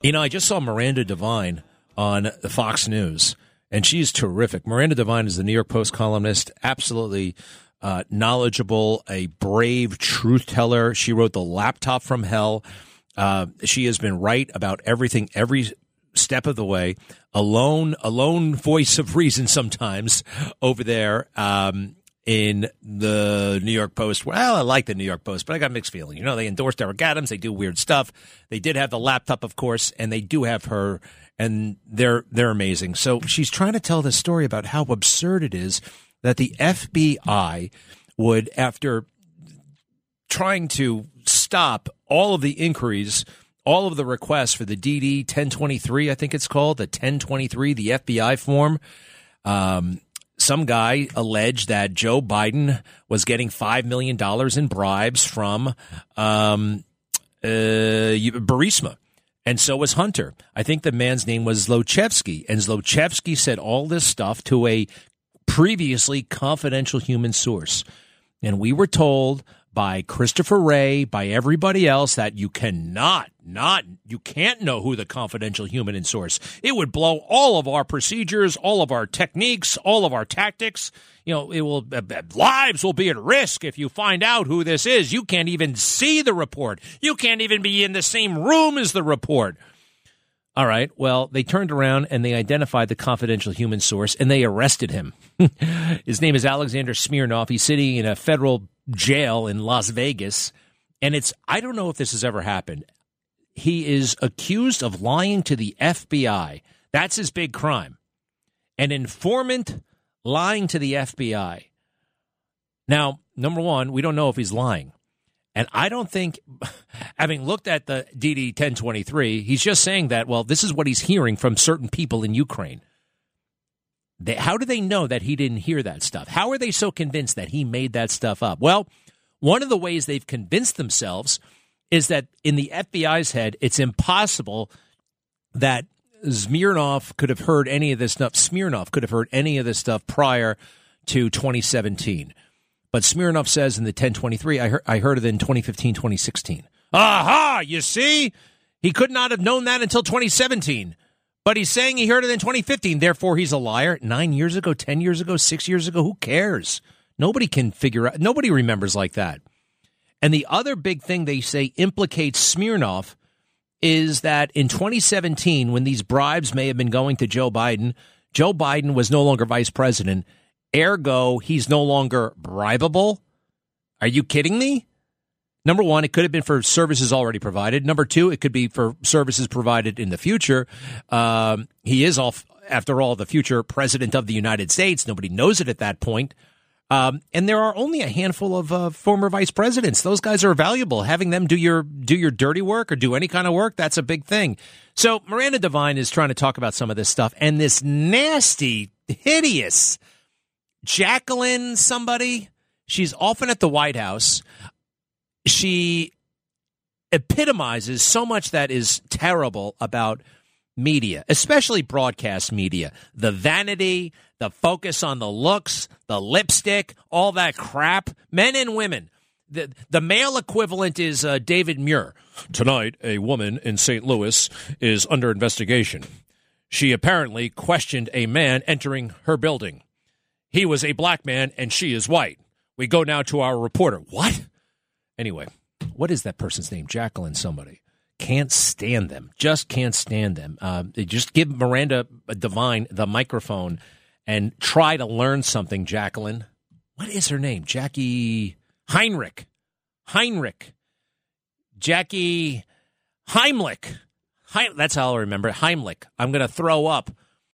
You know, I just saw Miranda Devine on Fox News, and she's terrific. Miranda Devine is the New York Post columnist, absolutely uh, knowledgeable, a brave truth teller. She wrote The Laptop from Hell. Uh, she has been right about everything, every step of the way. A lone, a lone voice of reason sometimes over there. Um, in the New York Post. Well, I like the New York Post, but I got mixed feeling. You know, they endorsed Eric Adams. They do weird stuff. They did have the laptop, of course, and they do have her, and they're they're amazing. So she's trying to tell this story about how absurd it is that the FBI would, after trying to stop all of the inquiries, all of the requests for the DD 1023, I think it's called, the 1023, the FBI form. Um, some guy alleged that Joe Biden was getting $5 million in bribes from um, uh, Burisma. And so was Hunter. I think the man's name was Zlochevsky. And Zlochevsky said all this stuff to a previously confidential human source. And we were told by Christopher Wray, by everybody else, that you cannot, not, you can't know who the confidential human in source. It would blow all of our procedures, all of our techniques, all of our tactics. You know, it will, uh, uh, lives will be at risk if you find out who this is. You can't even see the report. You can't even be in the same room as the report. All right. Well, they turned around and they identified the confidential human source and they arrested him. His name is Alexander Smirnov. He's sitting in a federal jail in Las Vegas. And it's, I don't know if this has ever happened. He is accused of lying to the FBI. That's his big crime. An informant lying to the FBI. Now, number one, we don't know if he's lying. And I don't think, having looked at the DD 1023, he's just saying that, well, this is what he's hearing from certain people in Ukraine. They, how do they know that he didn't hear that stuff? How are they so convinced that he made that stuff up? Well, one of the ways they've convinced themselves is that in the FBI's head, it's impossible that Smirnov could have heard any of this stuff. Smirnov could have heard any of this stuff prior to 2017. But Smirnov says in the 1023, I heard, I heard it in 2015, 2016. Aha! You see? He could not have known that until 2017. But he's saying he heard it in 2015. Therefore, he's a liar. Nine years ago, 10 years ago, six years ago, who cares? Nobody can figure out, nobody remembers like that. And the other big thing they say implicates Smirnov is that in 2017, when these bribes may have been going to Joe Biden, Joe Biden was no longer vice president. Ergo, he's no longer bribable. Are you kidding me? Number one, it could have been for services already provided. Number two, it could be for services provided in the future. Um, he is, all, after all, the future president of the United States. Nobody knows it at that point. Um, and there are only a handful of uh, former vice presidents. Those guys are valuable. Having them do your do your dirty work or do any kind of work, that's a big thing. So Miranda Devine is trying to talk about some of this stuff, and this nasty, hideous Jacqueline somebody. She's often at the White House she epitomizes so much that is terrible about media, especially broadcast media. The vanity, the focus on the looks, the lipstick, all that crap. Men and women. The, the male equivalent is uh, David Muir. Tonight, a woman in St. Louis is under investigation. She apparently questioned a man entering her building. He was a black man and she is white. We go now to our reporter. What? Anyway, what is that person's name? Jacqueline somebody. Can't stand them. Just can't stand them. Uh, just give Miranda Devine the microphone and try to learn something, Jacqueline. What is her name? Jacqui Heinrich. Heinrich. Jackie Heimlich. He- that's how I'll remember it. Heimlich. I'm going to throw up